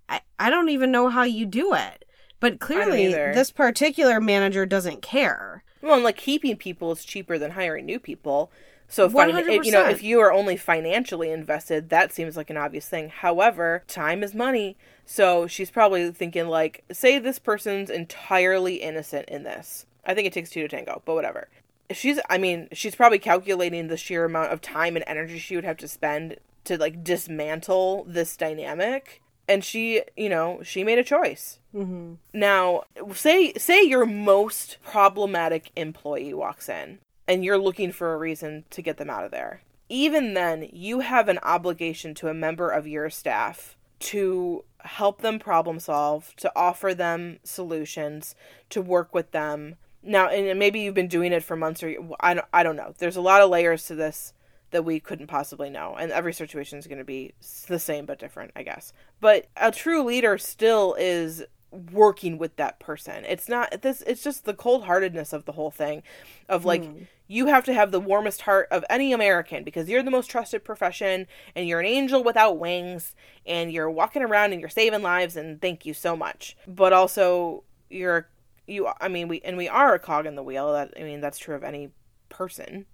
I, I don't even know how you do it. But clearly, this particular manager doesn't care. Well, and like keeping people is cheaper than hiring new people. So, fin- if, you know, if you are only financially invested, that seems like an obvious thing. However, time is money. So she's probably thinking like, say this person's entirely innocent in this. I think it takes two to tango, but whatever. She's, I mean, she's probably calculating the sheer amount of time and energy she would have to spend to like dismantle this dynamic. And she, you know, she made a choice. Mm-hmm. Now, say say your most problematic employee walks in and you're looking for a reason to get them out of there. Even then, you have an obligation to a member of your staff to help them problem solve, to offer them solutions, to work with them. Now, and maybe you've been doing it for months or I don't, I don't know. There's a lot of layers to this that we couldn't possibly know. And every situation is going to be the same but different, I guess. But a true leader still is working with that person. It's not this it's just the cold-heartedness of the whole thing of like hmm. you have to have the warmest heart of any American because you're the most trusted profession and you're an angel without wings and you're walking around and you're saving lives and thank you so much. But also you're you I mean we and we are a cog in the wheel that I mean that's true of any person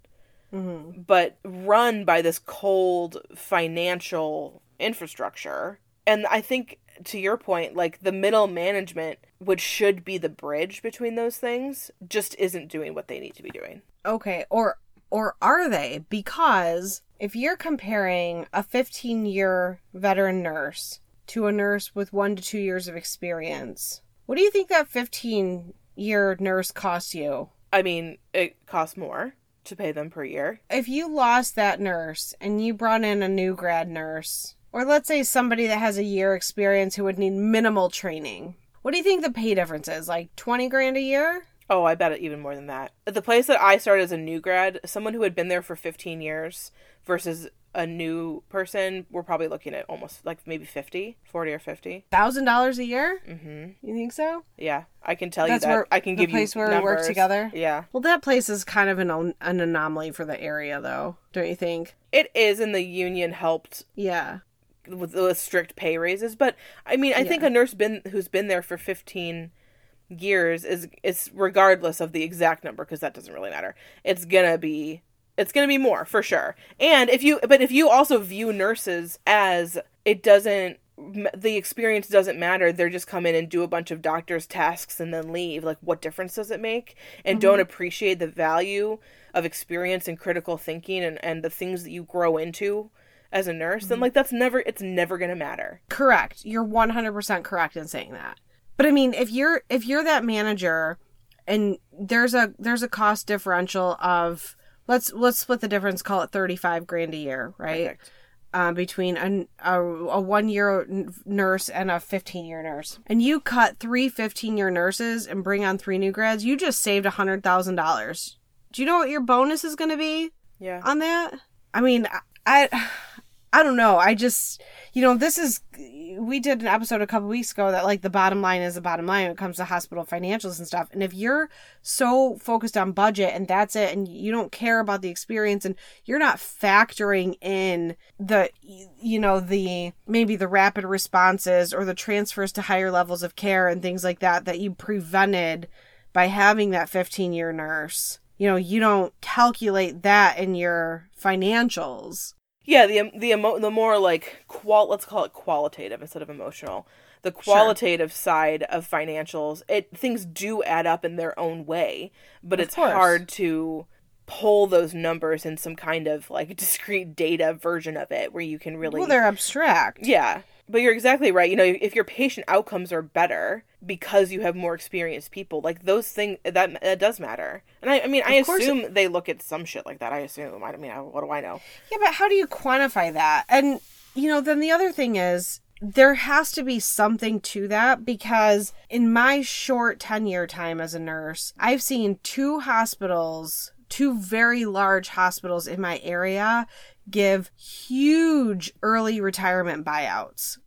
Mm-hmm. but run by this cold financial infrastructure. And I think to your point, like the middle management, which should be the bridge between those things, just isn't doing what they need to be doing. Okay, or or are they? Because if you're comparing a 15-year veteran nurse to a nurse with 1 to 2 years of experience, what do you think that 15-year nurse costs you? I mean, it costs more to pay them per year. If you lost that nurse and you brought in a new grad nurse, or let's say somebody that has a year experience who would need minimal training, what do you think the pay difference is? Like 20 grand a year? Oh, I bet it even more than that. At the place that I started as a new grad, someone who had been there for 15 years versus a new person, we're probably looking at almost like maybe 50, 40 or 50. $1,000 a year? Mhm. You think so? Yeah, I can tell That's you that. where- I can give you the place where we work together? Yeah. Well, that place is kind of an, an anomaly for the area, though, don't you think? It is, and the union helped Yeah. with the strict pay raises. But I mean, I think a nurse been who's been there for fifteen years is is regardless of the exact number because that doesn't really matter. It's gonna be it's gonna be more for sure. And if you but if you also view nurses as it doesn't the experience doesn't matter they're just come in and do a bunch of doctor's tasks and then leave like what difference does it make and don't mm-hmm. appreciate the value of experience and critical thinking and, and the things that you grow into as a nurse then mm-hmm. like that's never it's never gonna matter Correct. You're 100% correct in saying that. But I mean, if you're if you're that manager and there's a there's a cost differential of let's let's split the difference call it 35 grand a year, right? Uh, between a, a, a one year nurse and a 15 year nurse, and you cut three 15 year nurses and bring on three new grads, you just saved $100,000. Do you know what your bonus is going to be yeah on that? I mean, I, I don't know. I just, you know, this is, we did an episode a couple weeks ago that like the bottom line is the bottom line when it comes to hospital financials and stuff. And if you're so focused on budget and that's it, and you don't care about the experience and you're not factoring in the, you know, the maybe the rapid responses or the transfers to higher levels of care and things like that, that you prevented by having that 15 year nurse you know you don't calculate that in your financials yeah the the emo- the more like qual let's call it qualitative instead of emotional the qualitative sure. side of financials it things do add up in their own way but of it's course. hard to pull those numbers in some kind of like discrete data version of it where you can really well they're abstract yeah but you're exactly right. You know, if your patient outcomes are better because you have more experienced people, like those things that that does matter. And I, I mean, I assume it, they look at some shit like that. I assume. I mean, what do I know? Yeah, but how do you quantify that? And you know, then the other thing is there has to be something to that because in my short tenure time as a nurse, I've seen two hospitals, two very large hospitals in my area give huge early retirement buyouts.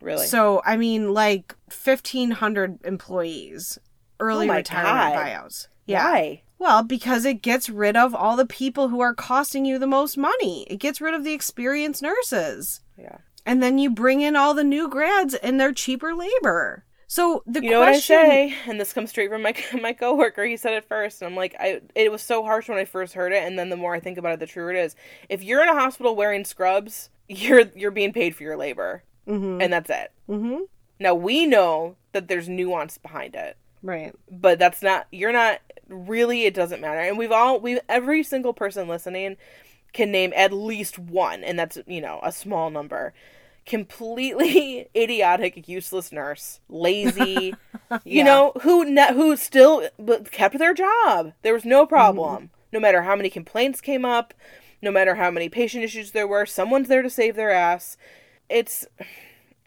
Really? So, I mean, like 1,500 employees, early oh retirement God. buyouts. Yeah. Why? Well, because it gets rid of all the people who are costing you the most money. It gets rid of the experienced nurses. Yeah. And then you bring in all the new grads and they're cheaper labor. So the you know question... what I say, and this comes straight from my my coworker. He said it first, and I'm like, I it was so harsh when I first heard it, and then the more I think about it, the truer it is. If you're in a hospital wearing scrubs, you're you're being paid for your labor, mm-hmm. and that's it. Mm-hmm. Now we know that there's nuance behind it, right? But that's not. You're not really. It doesn't matter, and we've all we every single person listening can name at least one, and that's you know a small number completely idiotic, useless nurse, lazy, yeah. you know, who ne- who still kept their job. There was no problem. Mm-hmm. No matter how many complaints came up, no matter how many patient issues there were, someone's there to save their ass. It's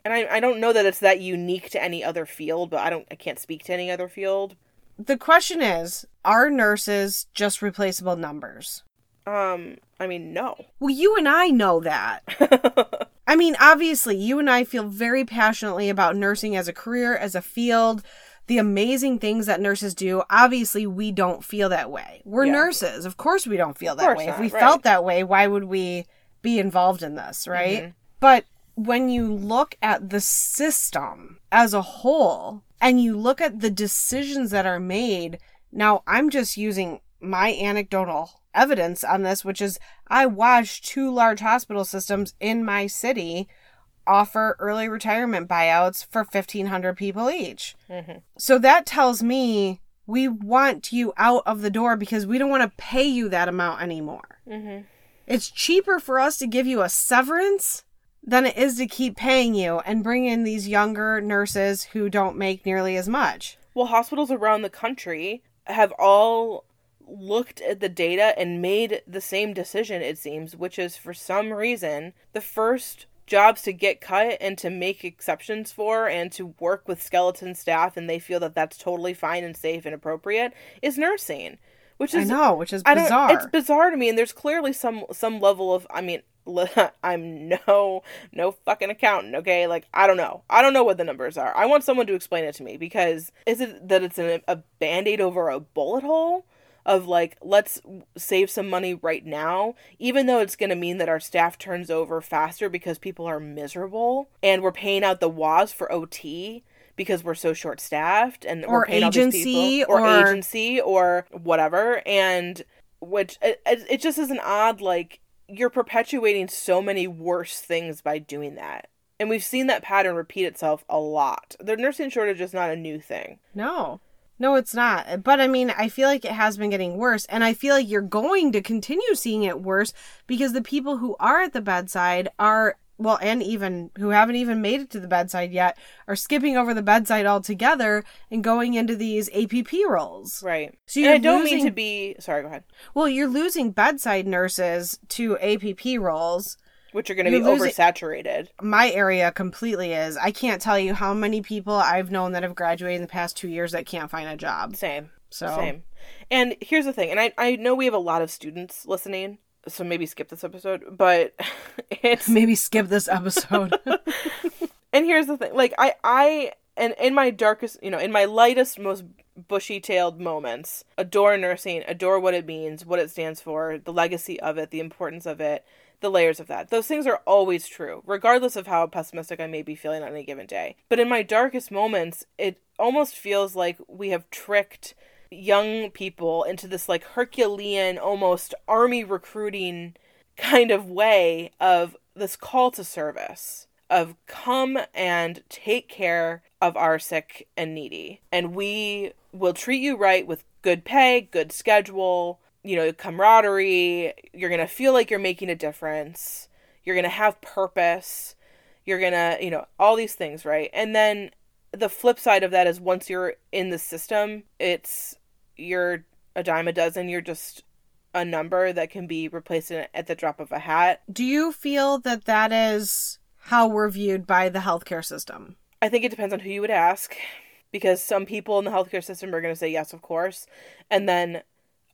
and I, I don't know that it's that unique to any other field, but I don't I can't speak to any other field. The question is, are nurses just replaceable numbers? Um, I mean, no. Well, you and I know that. I mean, obviously, you and I feel very passionately about nursing as a career, as a field, the amazing things that nurses do. Obviously, we don't feel that way. We're yeah. nurses. Of course, we don't feel that way. Not, if we right. felt that way, why would we be involved in this, right? Mm-hmm. But when you look at the system as a whole and you look at the decisions that are made, now I'm just using my anecdotal evidence on this, which is I watched two large hospital systems in my city offer early retirement buyouts for 1,500 people each. Mm-hmm. So that tells me we want you out of the door because we don't want to pay you that amount anymore. Mm-hmm. It's cheaper for us to give you a severance than it is to keep paying you and bring in these younger nurses who don't make nearly as much. Well, hospitals around the country have all looked at the data and made the same decision, it seems, which is for some reason the first jobs to get cut and to make exceptions for and to work with skeleton staff and they feel that that's totally fine and safe and appropriate is nursing which is I know which is bizarre it's bizarre to me and there's clearly some some level of I mean I'm no no fucking accountant, okay? Like I don't know. I don't know what the numbers are. I want someone to explain it to me because is it that it's an, a band-aid over a bullet hole? Of like let's save some money right now even though it's going to mean that our staff turns over faster because people are miserable and we're paying out the was for ot because we're so short staffed and or we're paying agency or, or, agency or whatever. And which it, it just is an odd like you're perpetuating so many worse things by doing that. And we've seen that pattern repeat itself a lot. The nursing shortage is not a new thing. No no, it's not. Uh, but I mean, I feel like it has been getting worse. And I feel like you're going to continue seeing it worse because the people who are at the bedside are, well, and even who haven't even made it to the bedside yet, are skipping over the bedside altogether and going into these APP roles. Right. So you I don't losing, mean to be. Sorry, go ahead. Well, you're losing bedside nurses to APP roles which are going to be oversaturated. My area completely is. I can't tell you how many people I've known that have graduated in the past two years that can't find a job. Same. So same. And here's the thing, and I I know we have a lot of students listening, so maybe skip this episode, but it's Maybe skip this episode. and here's the thing like i i and in my darkest you know in my lightest most bushy tailed moments adore nursing adore what it means what it stands for the legacy of it the importance of it the layers of that. Those things are always true regardless of how pessimistic i may be feeling on any given day. But in my darkest moments it almost feels like we have tricked young people into this like herculean almost army recruiting kind of way of this call to service of come and take care of our sick and needy. And we will treat you right with good pay good schedule you know camaraderie you're going to feel like you're making a difference you're going to have purpose you're going to you know all these things right and then the flip side of that is once you're in the system it's you're a dime a dozen you're just a number that can be replaced at the drop of a hat Do you feel that that is how we're viewed by the healthcare system? I think it depends on who you would ask because some people in the healthcare system are going to say yes, of course, and then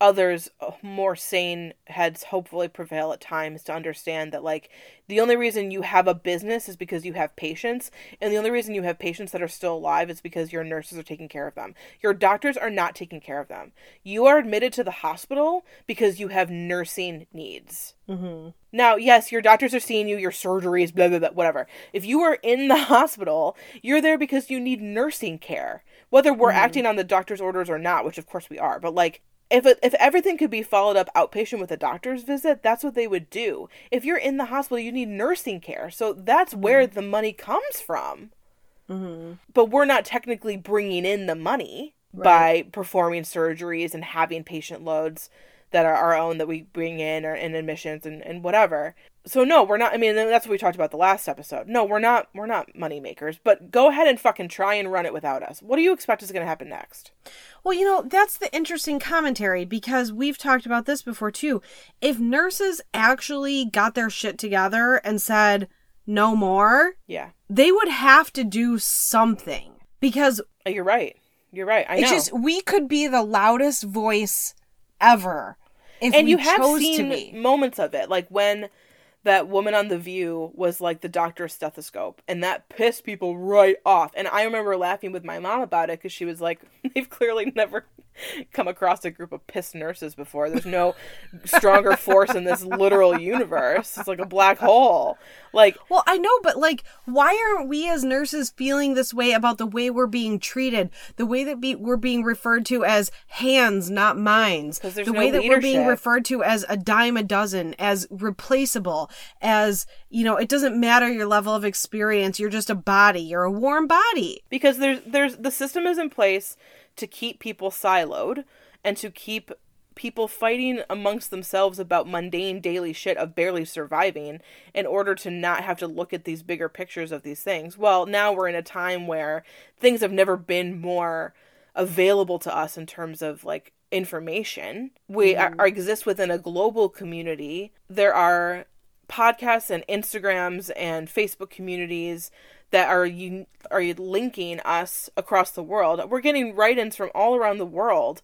others uh, more sane heads hopefully prevail at times to understand that like the only reason you have a business is because you have patients and the only reason you have patients that are still alive is because your nurses are taking care of them your doctors are not taking care of them you are admitted to the hospital because you have nursing needs Mm-hmm. now, yes, your doctors are seeing you, your surgeries, blah, blah, blah, whatever. If you are in the hospital, you're there because you need nursing care. Whether we're acting on the doctor's orders or not, which of course we are, but like, if, it, if everything could be followed up outpatient with a doctor's visit, that's what they would do. If you're in the hospital, you need nursing care. So that's where the money comes from. Mm-hmm. But we're not technically bringing in the money by performing surgeries and having patient loads that are our own that we bring in or in admissions and, and whatever. So no, we're not I mean that's what we talked about the last episode. No, we're not we're not money makers, but go ahead and fucking try and run it without us. What do you expect is gonna happen next? Well, you know, that's the interesting commentary because we've talked about this before too. If nurses actually got their shit together and said, no more, Yeah. they would have to do something because Uh, You're right. You're right. I know. it's just, we could be the loudest voice ever if and we you have seen moments of it like when that woman on the view was like the doctor's stethoscope and that pissed people right off. And i remember laughing with my mom about it because she was like they've clearly never come across a group of pissed nurses before. There's no stronger force in this literal universe. It's like a black hole. Like Well, I know, but like, why aren't we as nurses feeling this way about the way we're being treated, the way that be- we're being referred to as hands, not minds. the no way that we're being referred to as a dime a dozen, as replaceable, as you know, it doesn't matter your level of experience, you're just a body, you're a warm body. because there's there's the system is in place to keep people siloed and to keep people fighting amongst themselves about mundane daily shit of barely surviving in order to not have to look at these bigger pictures of these things. Well, now we're in a time where things have never been more available to us in terms of like information. We are, mm-hmm. are exist within a global community. There are podcasts and Instagrams and Facebook communities that are un- are linking us across the world. We're getting write-ins from all around the world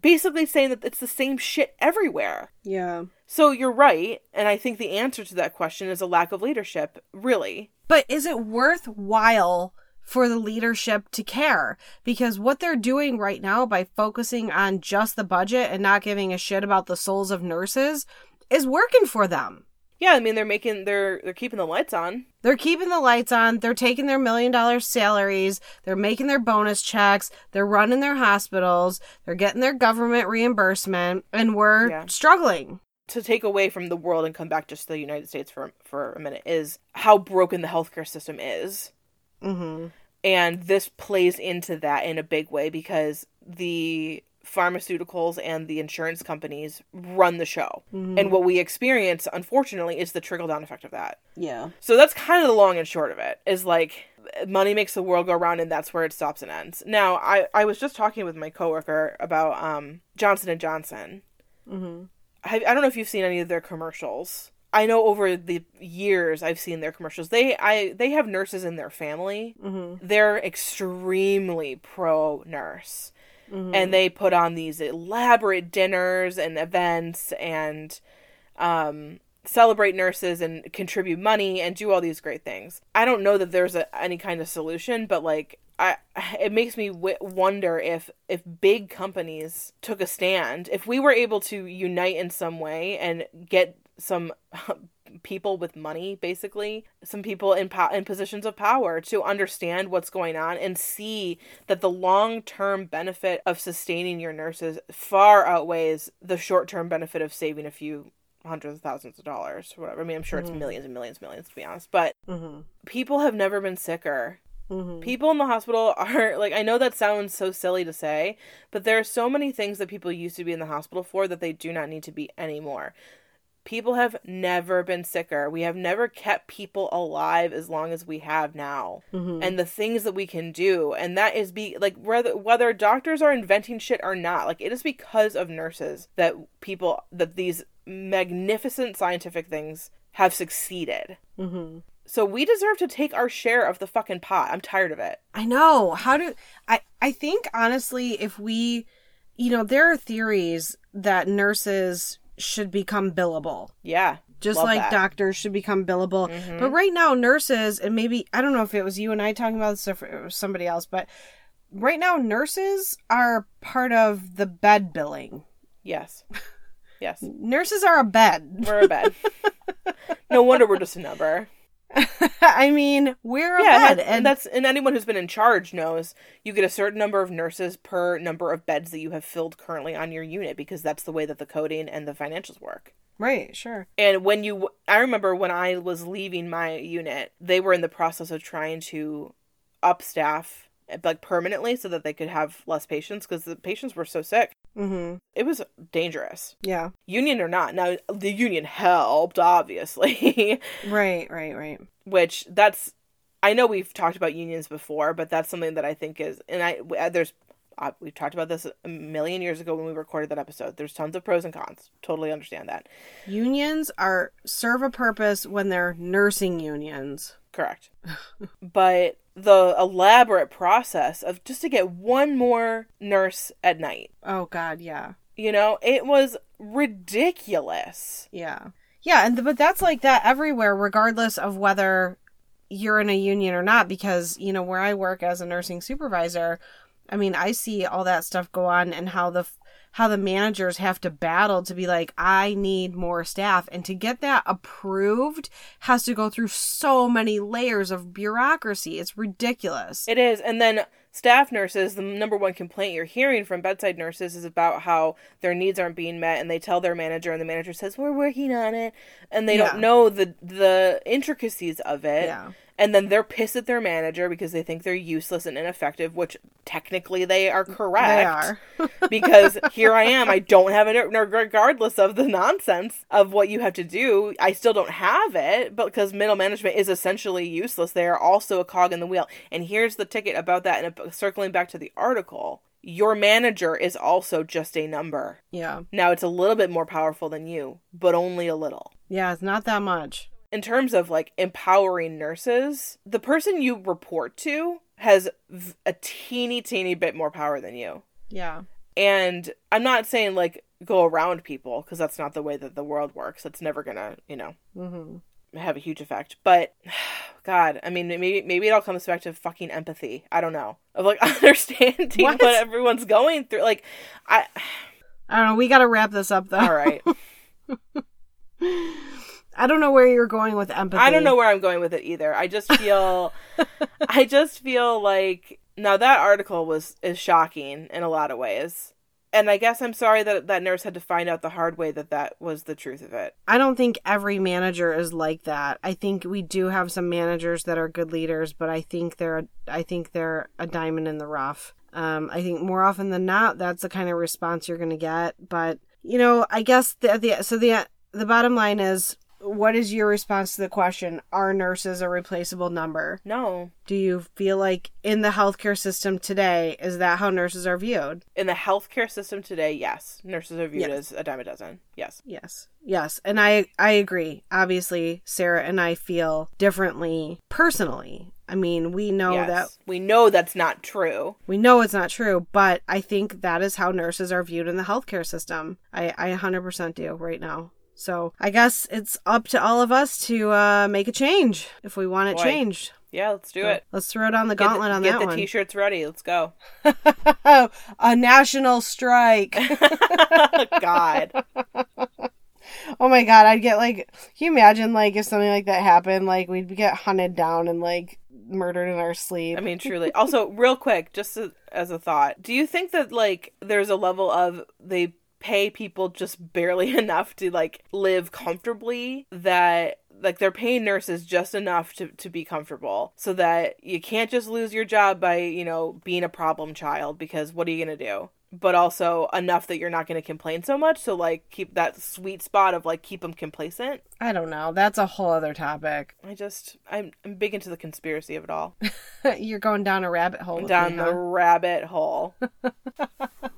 basically saying that it's the same shit everywhere. Yeah. So you're right, and I think the answer to that question is a lack of leadership, really. But is it worthwhile for the leadership to care? Because what they're doing right now by focusing on just the budget and not giving a shit about the souls of nurses is working for them. Yeah, I mean they're making they're they're keeping the lights on. They're keeping the lights on. They're taking their million dollar salaries. They're making their bonus checks. They're running their hospitals. They're getting their government reimbursement. And we're Yeah. struggling. to take away from the world and come back just to the United States for for a minute is how broken the healthcare system is. Mm-hmm. And this plays into that in a big way because the pharmaceuticals and the insurance companies run the show. And what we experience, unfortunately, is the trickle down effect of that. Yeah. So that's kind of the long and short of it. Is like money makes the world go round, and that's where it stops and ends. Now, I I was just talking with my coworker about um Johnson and Johnson. Mm-hmm. I, I don't know if you've seen any of their commercials. I know over the years I've seen their commercials. They I they have nurses in their family. Mm-hmm. They're extremely pro nurse. And they put on these elaborate dinners and events and um, celebrate nurses and contribute money and do all these great things. I don't know that there's a, any kind of solution, but like I, it makes me w- wonder if if big companies took a stand, if we were able to unite in some way and get some people with money basically some people in po- in positions of power to understand what's going on and see that the long-term benefit of sustaining your nurses far outweighs the short-term benefit of saving a few hundreds of thousands of dollars or whatever. I mean, I'm sure it's Mhm. millions and millions, and millions to be honest, but Mm-hmm. people have never been sicker. Mm-hmm. People in the hospital are like I know that sounds so silly to say, but there are so many things that people used to be in the hospital for that they do not need to be anymore. People have never been sicker. We have never kept people alive as long as we have now. Mm-hmm. And the things that we can do and that is be like whether whether doctors are inventing shit or not. Like it is because of nurses that people that these magnificent scientific things have succeeded. mm-hmm. So we deserve to take our share of the fucking pot. I'm tired of it. I know. How do I I think honestly if we you know, there are theories that nurses should become billable. Yeah. Just like that. doctors should become billable. Mhm. But right now nurses and maybe I don't know if it was you and I talking about this or if it was somebody else, but right now nurses are part of the bed billing. Yes. Yes. Nurses are a bed. We're a bed. no wonder we're just a number. I mean, we're a yeah, bed and, and that's and anyone who's been in charge knows you get a certain number of nurses per number of beds that you have filled currently on your unit because that's the way that the coding and the financials work. right, sure. And when you, I remember when I was leaving my unit, they were in the process of trying to up staff eh, like permanently so that they could have less patients because the patients were so sick. Mhm. It was dangerous, Yeah. union or not. Now the union helped, obviously, Right, right, right. which that's. I know we've talked about unions before, but that's something that I think is, and I uh, there's uh, we've talked about this a million years ago when we recorded that episode. There's tons of pros and cons. Totally understand that. Unions are serve a purpose when they're nursing unions. Correct. but the elaborate process of just to get one more nurse at night, Oh god, yeah. you know, it was ridiculous. Yeah. Yeah, and but that's like that everywhere regardless of whether you're in a union or not because, you know, where I work as a nursing supervisor, I mean, I see all that stuff go on and how the how the managers have to battle to be like I need more staff and to get that approved has to go through so many layers of bureaucracy. It's ridiculous. It is. And then staff nurses, the number one complaint you're hearing from bedside nurses is about how their needs aren't being met and they tell their manager and the manager says, "We're working on it." And they Yeah. don't know the the intricacies of it. Yeah. And then they're pissed at their manager because they think they're useless and ineffective, which technically they are correct. They are. because here I am. I don't have it, regardless of the nonsense of what you have to do. I still don't have it, but because middle management is essentially useless, they are also a cog in the wheel. And here's the ticket about that. And circling back to the article, your manager is also just a number. Yeah. Now it's a little bit more powerful than you, but only a little. Yeah, it's not that much. In terms of like empowering nurses, the person you report to has v- a teeny, teeny bit more power than you. Yeah. And I'm not saying like go around people because that's not the way that the world works. It's never gonna, you know, Mhm. have a huge effect. But God, I mean, maybe maybe it all comes back to fucking empathy. I don't know of like understanding What? what, everyone's going through. Like, I I don't know, we got to wrap this up though. all right. I don't know where you're going with empathy. I don't know where I'm going with it either. I just feel, I just feel like now that article was is shocking in a lot of ways. And I guess I'm sorry that that nurse had to find out the hard way that that was the truth of it. I don't think every manager is like that. I think we do have some managers that are good leaders, but I think they're I think they're a diamond in the rough. Um, I think more often than not, that's the kind of response you're going to get. But you know, I guess the, the so the the bottom line is, what is your response to the question? Are nurses a replaceable number? No, Do you feel like in the healthcare system today, is that how nurses are viewed? in the healthcare system today, yes, nurses are viewed Yes. as a dime a dozen. Yes. Yes. Yes. And I I agree. Obviously, Sarah and I feel differently personally. I mean, we know yes. that we know that's not true. we know it's not true, but I think that is how nurses are viewed in the healthcare system. I I 100% do right now. So I guess it's up to all of us to uh, make a change if we want it Boy. changed. Yeah, let's do So it. Let's throw down the Get the- gauntlet on get that the one. t-shirts ready. Let's go. A national strike. God. oh my god, I'd get like, can you imagine like if something like that happened? Like we'd get hunted down and like murdered in our sleep. I mean, truly. Also, real quick, just as, as a thought, do you think that like there's a level of they pay people just barely enough to like live comfortably that like they're paying nurses just enough to, to be comfortable so that you can't just lose your job by you know being a problem child because what are you gonna do? But also enough that you're not going to complain so much so like keep that sweet spot of like keep them complacent I don't know. That's a whole other topic. i just i'm, I'm big into the conspiracy of it all You're going down a rabbit hole. with down me, the huh? rabbit hole.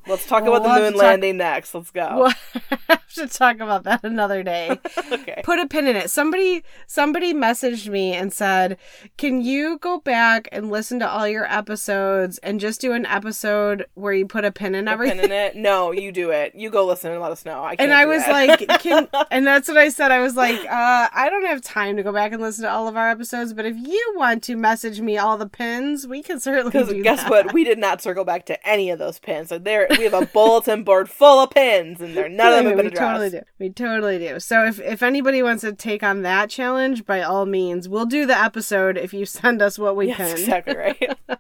Let's talk Well, about the moon to talk- landing next. Let's go. We'll have to talk about that another day. okay. Put a pin in it. Somebody somebody messaged me and said, "Can you go back and listen to all your episodes and just do an episode where you put a pin in everything?" Pin in it? No, you do it. You go listen and let us know. I can't and I was that. like, "Can?" And that's what I said. I was like, uh, "I don't have time to go back and listen to all of our episodes, but if you want to message me all the pins, we can certainly because do guess that." what? We did not circle back to any of those pins. So there, we have a bulletin board full of pins, and they're none of them have been we addressed. totally do. We totally do. So if if anybody wants to take on that challenge, by all means, we'll do the episode if you send us what we Yes, can. exactly right.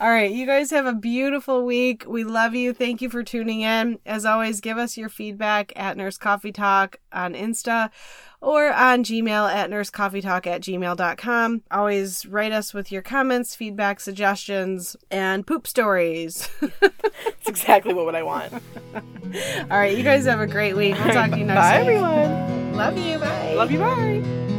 All right, you guys have a beautiful week. We love you. Thank you for tuning in. As always, give us your feedback at Nurse Coffee Talk on Insta or on Gmail at nursecoffeetalk at gmail.com. Always write us with your comments, feedback, suggestions, and poop stories. That's exactly what I want. All right, you guys have a great week. We'll talk to you next Bye, week. everyone. Love you. Bye. Love you. Bye.